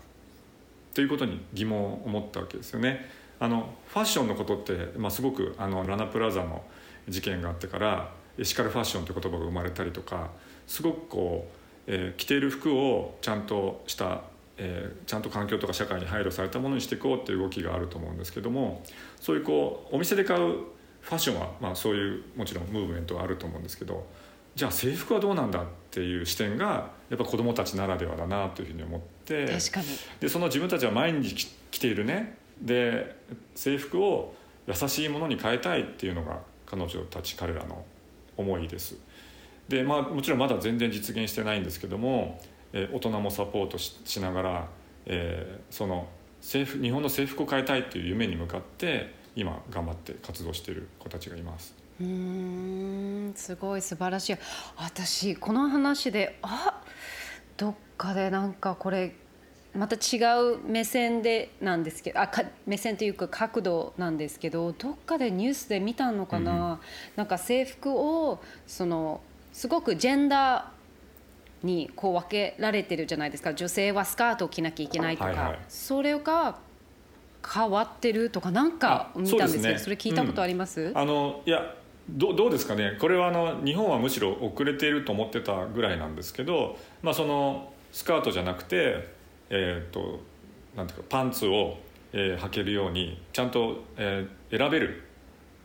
ということに疑問を持ったわけですよね。あのファッションのことって、まあ、すごくあのラナプラザの事件があってからエシカルファッションという言葉が生まれたりとかすごくこうえー、着ている服をちゃんとした、えー、ちゃんと環境とか社会に配慮されたものにしていこうっていう動きがあると思うんですけどもそういうこうお店で買うファッションは、まあ、そういうもちろんムーブメントはあると思うんですけどじゃあ制服はどうなんだっていう視点がやっぱ子どもたちならではだなというふうに思ってでその自分たちは毎日着ているねで制服を優しいものに変えたいっていうのが彼女たち彼らの思いです。でまあもちろんまだ全然実現してないんですけども、えー、大人もサポートししながら、えー、その制服日本の制服を変えたいっていう夢に向かって今頑張って活動している子たちがいます。うんすごい素晴らしい。私この話であどっかでなんかこれまた違う目線でなんですけどあか目線というか角度なんですけどどっかでニュースで見たのかな、うん、なんか制服をそのすごくジェンダーにこう分けられてるじゃないですか。女性はスカートを着なきゃいけないとか、はいはい、それが変わってるとかなんか見たんですけどそ、ね,、れ聞いたことあります、うん、あのいやどどうですかね。これはあの日本はむしろ遅れていると思ってたぐらいなんですけど、まあ、そのスカートじゃなくて、えーと、なんていうかパンツを、えー、履けるようにちゃんと、えー、選べる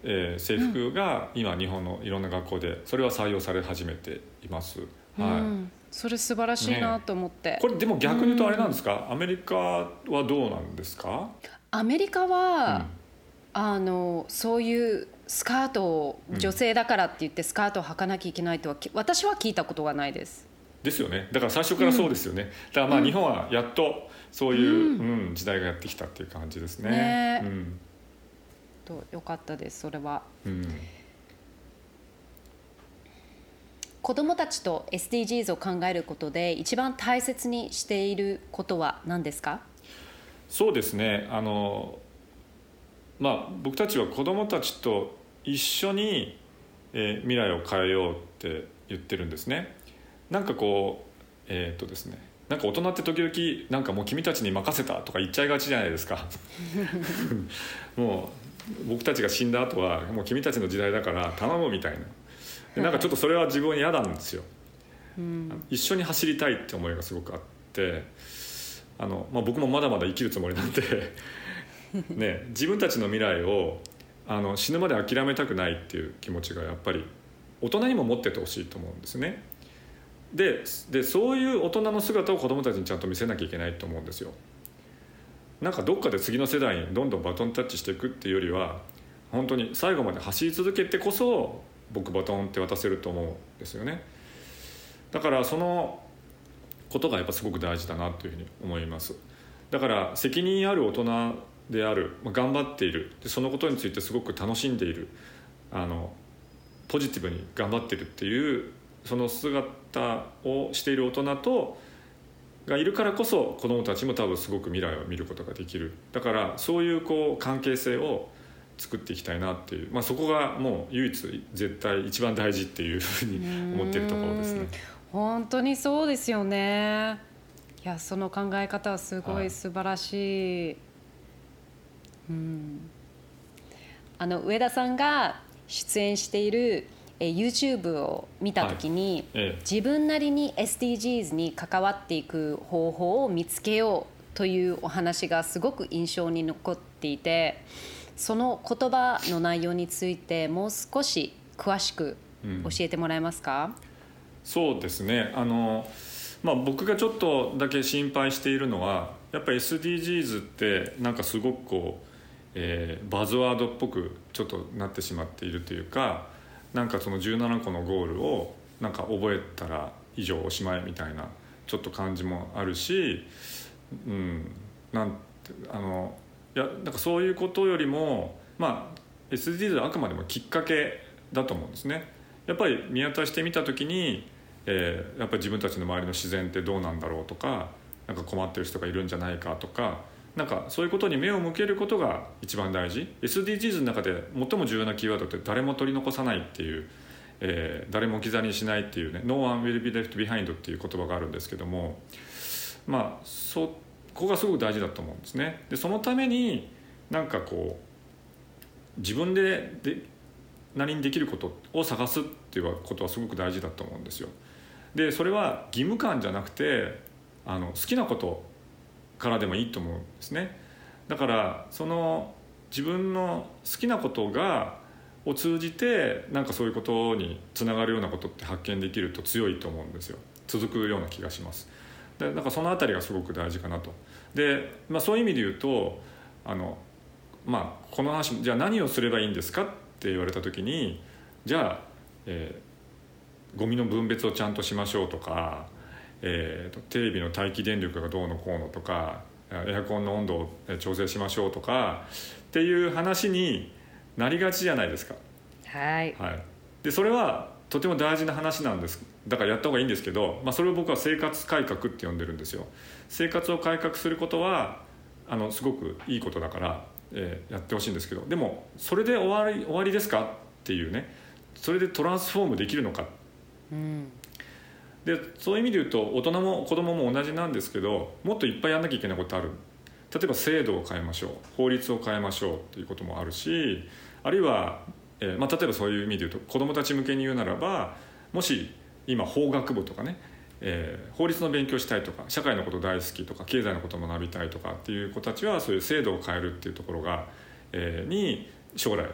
えー、制服が今日本のいろんな学校でそれは採用され始めています。はい、うん、それ素晴らしいなと思って、ね、これでも逆に言うとあれなんですか、アメリカはどうなんですか？アメリカは、うん、あのそういうスカートを女性だからって言ってスカートを履かなきゃいけないとは、私は聞いたことがないです。ですよね。だから最初からそうですよね、うん、だからまあ日本はやっとそういう、うん、時代がやってきたっていう感じですね。ね。うん、とよかったですそれは。うん。子どもたちと SDGs を考えることで一番大切にしていることは何ですか？そうですね。あの、まあ、僕たちは子どもたちと一緒に、えー、未来を変えようって言ってるんですね。なんかこうえー、っとですねなんか大人って時々なんかもう君たちに任せたとか言っちゃいがちじゃないですか。(laughs) もう僕たちが死んだ後はもう君たちの時代だから頼むみたいな。でなんかちょっとそれは自分嫌なんですよ、うん、一緒に走りたいって思いがすごくあってあの、まあ、僕もまだまだ生きるつもりなんで (laughs) ね自分たちの未来をあの死ぬまで諦めたくないっていう気持ちがやっぱり大人にも持っててほしいと思うんですね。ででそういう大人の姿を子どもたちにちゃんと見せなきゃいけないと思うんですよ。なんかどっかで次の世代にどんどんバトンタッチしていくっていうよりは本当に最後まで走り続けてこそ僕バトンって渡せると思うんですよね。だからそのことがやっぱすごく大事だなというふうに思います。だから責任ある大人である頑張っている。でそのことについてすごく楽しんでいる。あのポジティブに頑張ってるっていうその姿をしている大人とがいるからこそ子どもたちも多分すごく未来を見ることができる。だからそういうこう関係性を作っていきたいなっていう、まあ、そこがもう唯一絶対一番大事っていうふうに思ってるところですね。本当にそうですよね。いやその考え方はすごい素晴らしい、はい、うん。あの上田さんが出演しているえ YouTube を見た時に、はい。ええ、自分なりに SDGs に関わっていく方法を見つけようというお話がすごく印象に残っていてその言葉の内容についてもう少し詳しく教えてもらえますか、うん、そうですね。あの、まあ、僕がちょっとだけ心配しているのはやっぱり SDGs ってなんかすごくこう、えー、バズワードっぽくちょっとなってしまっているというかなんかその17個のゴールをなんか覚えたら以上おしまいみたいなちょっと感じもあるし、うん、なんてあのいやなんかそういうことよりもまあ SDGs はあくまでもきっかけだと思うんですね。やっぱり見渡してみた時に、えー、やっぱり自分たちの周りの自然ってどうなんだろうとかなんか困ってる人がいるんじゃないかとかなんかそういうことに目を向けることが一番大事。SDGs の中で最も重要なキーワードって誰も取り残さないっていう、えー、誰も置き去りにしないっていうね No one will be left behind っていう言葉があるんですけどもまあそこがすごく大事だと思うんですね。でそのためになんかこう自分でで何にできることを探すっていうことはすごく大事だと思うんですよ。でそれは義務感じゃなくてあの好きなことからでもいいと思うんですね。だからその自分の好きなことがを通じてなんかそういうことにつながるようなことって発見できると強いと思うんですよ。続くような気がします。でなんかその辺りがすごく大事かなと。で、まあ、そういう意味で言うとあのまあこの話じゃあ何をすればいいんですかって言われた時にじゃあ、えー、ゴミの分別をちゃんとしましょうとかえーと、テレビの待機電力がどうのこうのとかエアコンの温度を調整しましょうとかっていう話になりがちじゃないですか。はい、はい、でそれはとても大事な話なんです。だからやった方がいいんですけど、まあ、それを僕は生活改革って呼んでるんですよ。生活を改革することはあのすごくいいことだから、えー、やってほしいんですけどでもそれで終わり終わりですかっていうね。それでトランスフォームできるのか、うん、でそういう意味で言うと大人も子供も同じなんですけどもっといっぱいやんなきゃいけないことある。例えば制度を変えましょう。法律を変えましょうっていうこともあるしあるいは、えーまあ、例えばそういう意味で言うと子供たち向けに言うならばもし今法学部とかね、えー、法律の勉強したいとか社会のこと大好きとか経済のこと学びたいとかっていう子たちはそういう制度を変えるっていうところが、えー、に将来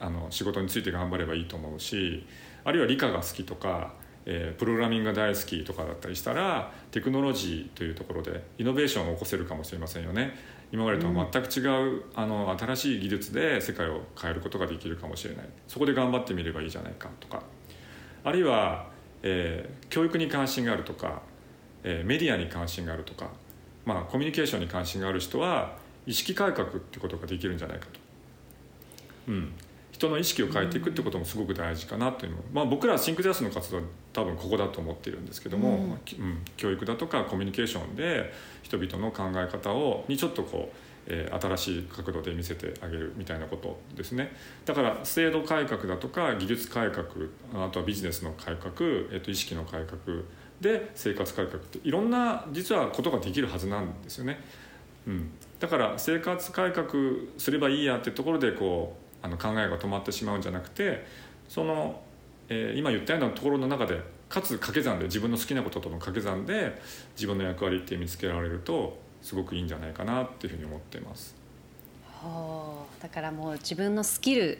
あの仕事について頑張ればいいと思うしあるいは理科が好きとかえー、プログラミングが大好きとかだったりしたらテクノロジーというところでイノベーションを起こせるかもしれませんよね。今までとは全く違う、うん、あの新しい技術で世界を変えることができるかもしれない。そこで頑張ってみればいいじゃないかとか。あるいは、えー教育に関心があるとか、えーメディアに関心があるとか、まあ、コミュニケーションに関心がある人は意識改革ってことができるんじゃないかと。うん、人の意識を変えていくってこともすごく大事かなというの。まあ、僕らシンクジャスの活動は多分ここだと思っているんですけども、うん。まあきうん、教育だとかコミュニケーションで人々の考え方をにちょっとこう、えー新しい角度で見せてあげるみたいなことですね。だから制度改革だとか技術改革あとはビジネスの改革、えー、と意識の改革で生活改革っていろんな実はことができるはずなんですよね。うん、だから生活改革すればいいやってところでこうあの考えが止まってしまうんじゃなくてその、えー今言ったようなところの中でかつ掛け算で自分の好きなこととの掛け算で自分の役割って見つけられるとすごくいいんじゃないかなっていうふうに思っています。はあだからもう自分のスキル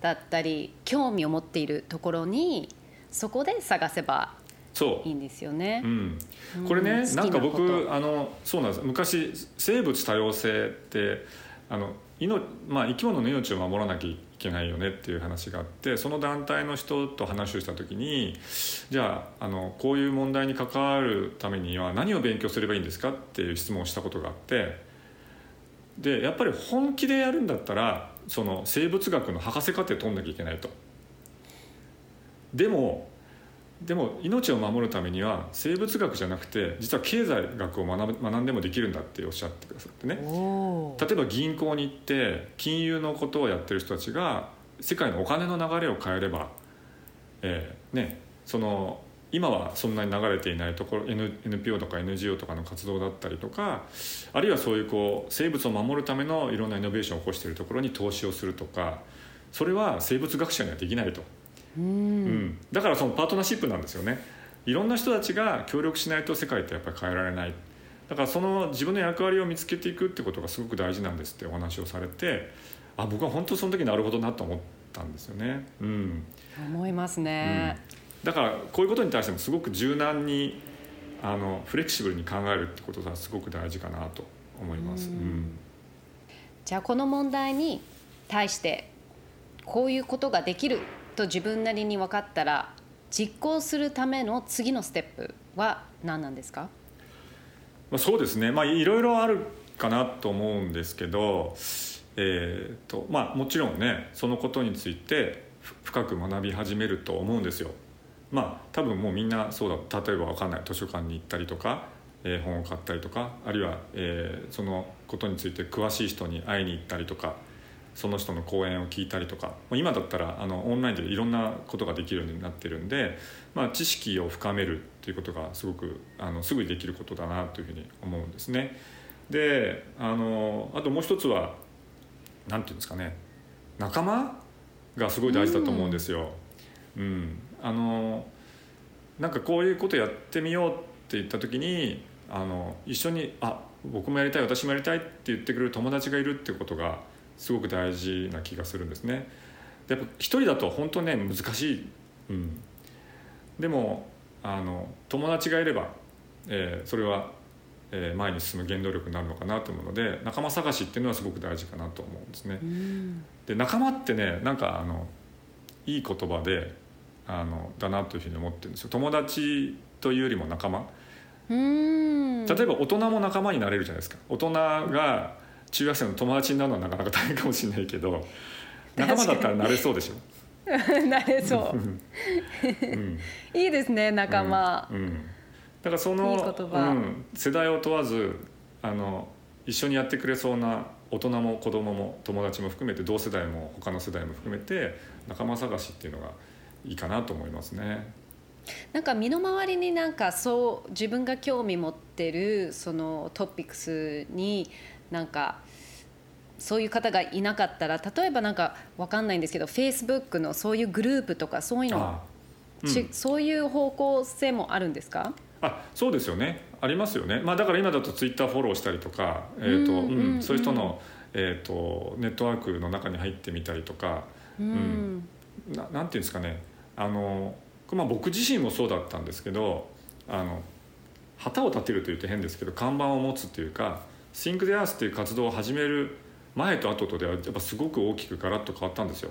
だったり興味を持っているところにそこで探せばそういいんですよねう。ん、これね、うんなんか僕あのそうなんです昔生物多様性ってあの、まあ、生き物の命を守らなきゃいけないよねっていう話があってその団体の人と話をした時にじゃああのこういう問題に関わるためには何を勉強すればいいんですかっていう質問をしたことがあってでやっぱり本気でやるんだったらその生物学の博士課程取んなきゃいけないと。でもでも命を守るためには生物学じゃなくて実は経済学を学ぶ学んでもできるんだっておっしゃってくださってね例えば銀行に行って金融のことをやってる人たちが世界のお金の流れを変えれば、えーね、その今はそんなに流れていないところ N- NPO とか NGO とかの活動だったりとかあるいはそういうこう生物を守るためのいろんなイノベーションを起こしているところに投資をするとかそれは生物学者にはできないと。うん。うん、だからそのパートナーシップなんですよね。いろんな人たちが協力しないと世界ってやっぱり変えられない。だからその自分の役割を見つけていくってことがすごく大事なんですってお話をされてあ僕は本当その時なるほどなと思ったんですよね、うん。思いますね。だからこういうことに対してもすごく柔軟にあのフレキシブルに考えるってことがすごく大事かなと思います、ううんん。じゃあこの問題に対してこういうことができると自分なりに分かったら実行するための次のステップは何なんですか？まあ、そうですね。まあいろいろあるかなと思うんですけど、えーとまあ、もちろんねそのことについて深く学び始めると思うんですよ。まあ多分もうみんなそうだ例えば分かんない。図書館に行ったりとか、えー本を買ったりとかあるいは、えーそのことについて詳しい人に会いに行ったりとかその人の講演を聞いたりとか今だったらあのオンラインでいろんなことができるようになってるんで、まあ、知識を深めるっていうことがすごくあのすぐにできることだなというふうに思うんですね。であのあともう一つはなんていうんですかね仲間がすごい大事だと思うんですよ。うん、あのなんかこういうことやってみようって言った時にあの一緒に「あ僕もやりたい私もやりたい」って言ってくれる友達がいるってことがすごく大事な気がするんですね。でやっぱ一人だと本当ね難しい、うん、でもあの友達がいれば、えーそれは、えー前に進む原動力になるのかなと思うので仲間探しっていうのはすごく大事かなと思うんですね。うん。で仲間ってねなんかあのいい言葉であのだなというふうに思ってるんですよ。友達というよりも仲間。うん。例えば大人も仲間になれるじゃないですか。大人が中学生の友達になるのはなかなか大変かもしれないけど仲間だったらなれそうでしょ、(laughs) なれそう。うん、いいですね仲間、うん。うん。だからそのうん、世代を問わずあの一緒にやってくれそうな大人も子供も友達も含めて同世代も他の世代も含めて仲間探しっていうのがいいかなと思いますね。なんか身の回りになんかそう自分が興味持ってるそのトピックスになんかそういう方がいなかったら例えばなんかわかんないんですけど Facebook のそういうグループとかそういうの、あうん。ちそういう方向性もあるんですか？あそうですよね。ありますよね、まあ、だから今だとツイッターフォローしたりとか、えーとうんうんうんうん。そういう人の、えー、とネットワークの中に入ってみたりとかうん、ななんていうんですかね。あの、まあ、僕自身もそうだったんですけどあの旗を立てると言って変ですけど看板を持つっていうか「Think the Earth」っていう活動を始める前と後とではやっぱすごく大きくガラッと変わったんですよ。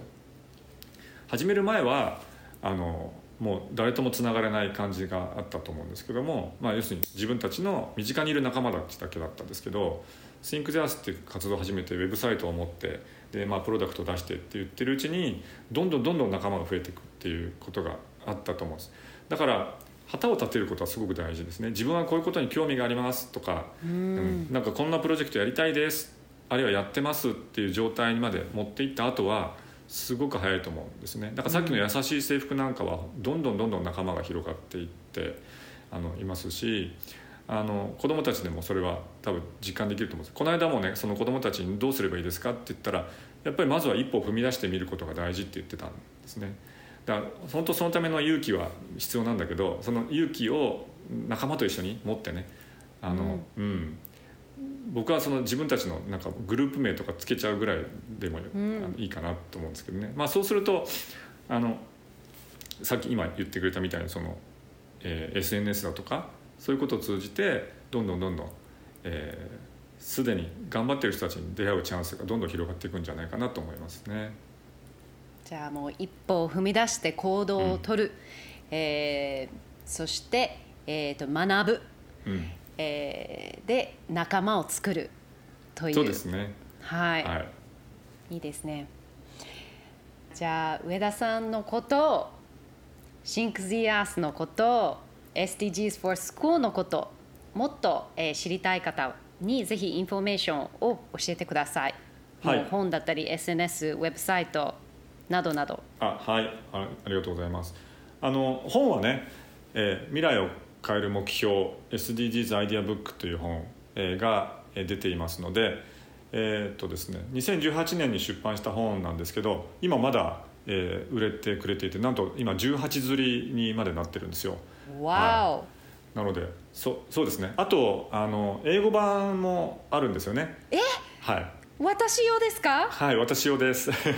始める前はあのもう誰ともつながれない感じがあったと思うんですけども、まあ、要するに自分たちの身近にいる仲間たちだけだったんですけど ThinkTheAs っていう活動を始めてウェブサイトを持ってで、まあ、プロダクトを出してって言ってるうちにどんどんどんどん仲間が増えていくっていうことがあったと思うんですだから旗を立てることはすごく大事ですね。自分はこういうことに興味がありますとか、ううんんなんかこんなプロジェクトやりたいですあるいはやってますっていう状態にまで持っていった後はすごく早いと思うんですね。だからさっきの優しい制服なんかはどんどんどんどん仲間が広がっていってあのいますしあの子どもたちでもそれは多分実感できると思うんです。この間もねその子どもたちにどうすればいいですかって言ったらやっぱりまずは一歩を踏み出してみることが大事って言ってたんですねだから本当そのための勇気は必要なんだけどその勇気を仲間と一緒に持ってねあの、うん。僕はその自分たちのなんかグループ名とかつけちゃうぐらいでも、いいかなと思うんですけどね、まあ、そうするとあのさっき今言ってくれたみたいにその、えー SNS だとかそういうことを通じてどんどんどんどんえーすで、に頑張ってる人たちに出会うチャンスがどんどん広がっていくんじゃないかなと思いますね。じゃあもう一歩を踏み出して行動をとる、えーそして、えー、と学ぶ、うん、えーで仲間を作るという。そうですね、はい、はい。いいですね。じゃあ上田さんのことシンクズイアースのこと SDGs for School のこともっと、えー知りたい方にぜひインフォメーションを教えてください、はい。本だったり SNS ウェブサイトなどなど。あはい。あありがとうございます。あの本はね、えー未来を変える目標 SDGs アイディアブック」という本、えーがえー出ていますのでえーっとですね2018年に出版した本なんですけど今まだ、えー売れてくれていてなんと今18釣りにまでなってるんですよ。わお、なのでそそうですね。あとあの英語版もあるんですよね。え？はい。私用ですか？わはい私用です。あ嬉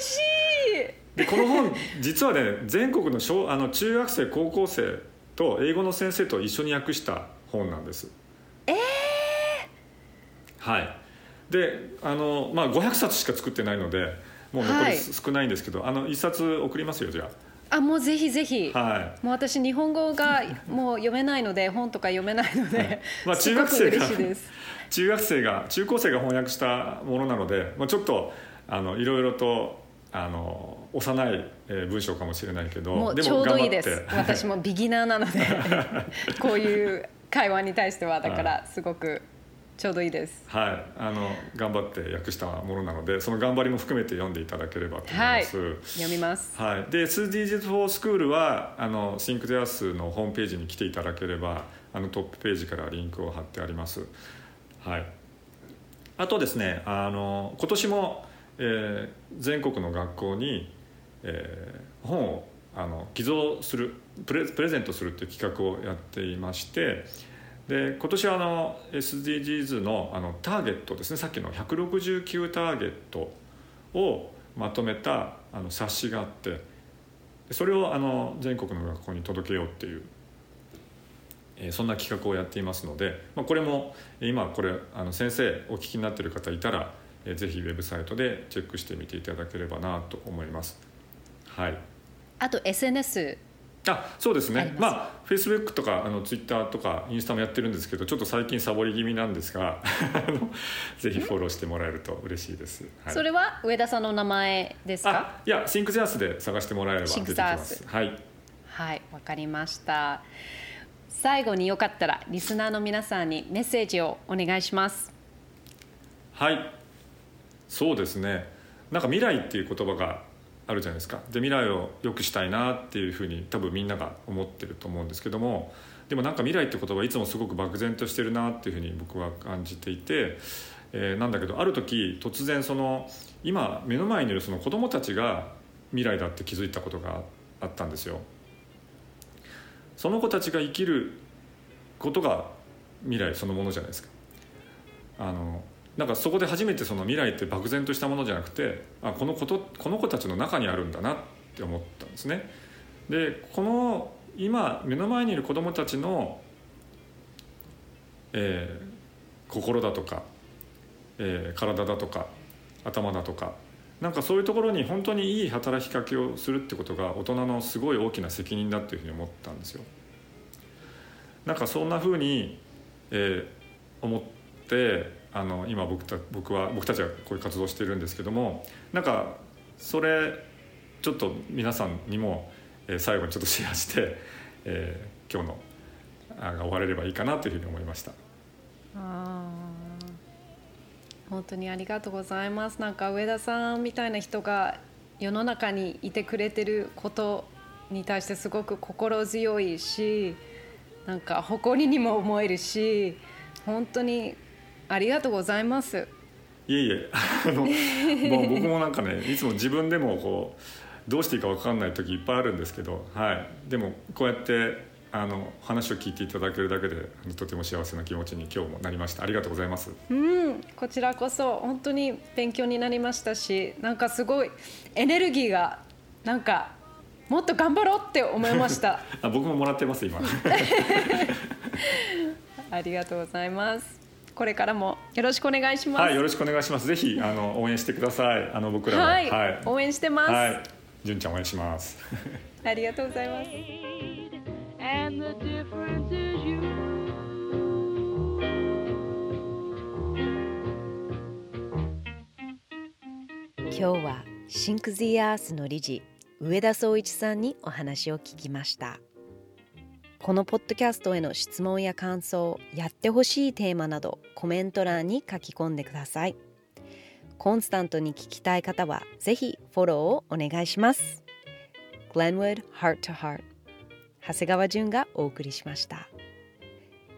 しい。でこの本実はね全国の小あの中学生高校生と英語の先生と一緒に訳した本なんです。えはい。であの、まあ、500冊しか作ってないのでもう残はい。り少ないんですけど、あの1冊送りますよじゃあ。もうぜひぜひ、あはい。もう私日本語がもう読めないので本とか読めないので、はい。まあ (laughs) 中学生が中学生が中高生が翻訳したものなので、まあ、ちょっとあのいろいろとあの幼いえー文章かもしれないけどもうちょうどいいです。頑張って。私もビギナーなので (laughs) こういう会話に対してはだからすごくちょうどいいです。はい、あの頑張って訳したものなのでその頑張りも含めて読んでいただければと思います。読みます。はい、で SDGs for School はあの ThinkTheAs のホームページに来ていただければあのトップページからリンクを貼ってあります。はい、あとですねあの今年も、えー全国の学校に、えー本をあの寄贈するプレプレゼントするっていう企画をやっていましてで今年はあの SDGs のあのターゲットですねさっきの169ターゲットをまとめたあの冊子があってそれをあの全国の学校に届けようっていう、えーそんな企画をやっていますので、まあ、これも今これあの先生お聞きになっている方いたら、ぜひウェブサイトでチェックしてみていただければなと思います。はい。あと SNS あそうですね。まあフェイスブックとかあのツイッターとかインスタもやってるんですけどちょっと最近サボり気味なんですが (laughs) ぜひフォローしてもらえると嬉しいです、はい、それは上田さんの名前ですか？あいやシンクゼアスで探してもらえれば出てきます。はい。はいわかりました。最後によかったらリスナーの皆さんにメッセージをお願いします。はいそうですねなんか未来っていう言葉があるじゃないですかで未来を良くしたいなっていうふうに多分みんなが思ってると思うんですけどもでもなんか未来って言葉いつもすごく漠然としてるなっていうふうに僕は感じていて、えーなんだけどある時突然その今目の前にいるその子供たちが未来だって気づいたことがあったんですよ。その子たちが生きることが未来そのものじゃないですか。あのなんかそこで初めてその未来って漠然としたものじゃなくてあこのことこの子たちの中にあるんだなって思ったんですね。でこの今目の前にいる子どもたちの、えー心だとか、えー体だとか頭だとかなんかそういうところに本当にいい働きかけをするってことが大人のすごい大きな責任だっていうふうに思ったんですよ。なんかそんなふうに、えー、思ってあの今僕た僕は僕たちはこういう活動してるんですけどもなんかそれちょっと皆さんにも、えー、最後にちょっとシェアして、えー、今日のあが終われればいいかなというふうに思いました。あ本当にありがとうございますなんか上田さんみたいな人が世の中にいてくれてることに対してすごく心強いしなんか誇りにも思えるし本当にありがとうございます。いえいえ。あのもう僕もなんかねいつも自分でもこうどうしていいか分かんない時いっぱいあるんですけど、はい、でもこうやってあの話を聞いていただけるだけでとても幸せな気持ちに今日もなりました。ありがとうございます。うん。こちらこそ本当に勉強になりましたしなんかすごいエネルギーがなんかもっと頑張ろうって思いました。(laughs) あ僕ももらってます今。(laughs) ありがとうございますこれからもよろしくお願いします。はいよろしくお願いします。ぜひあの応援してください。あの僕らは。い、はい、応援してます、はい、純ちゃん応援します。(laughs) ありがとうございます。今日は Think the Earth の理事上田壮一さんにお話を聞きましたこのポッドキャストへの質問や感想やってほしいテーマなどコメント欄に書き込んでくださいコンスタントに聞きたい方はぜひフォローをお願いします Glenwood Heart to Heart 長谷川淳がお送りしました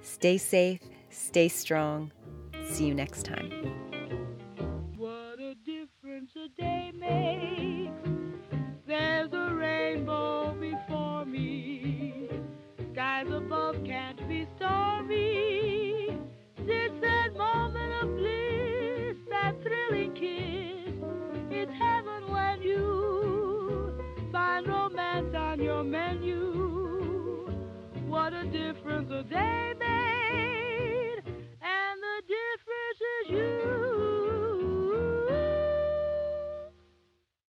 Stay safe, stay strong See you next time What a difference a day makes There's a rainbow skies above can't be stormy. Since that moment of bliss, that thrilling kiss, it's heaven when you find romance on your menu. What a difference a day made, and the difference is you.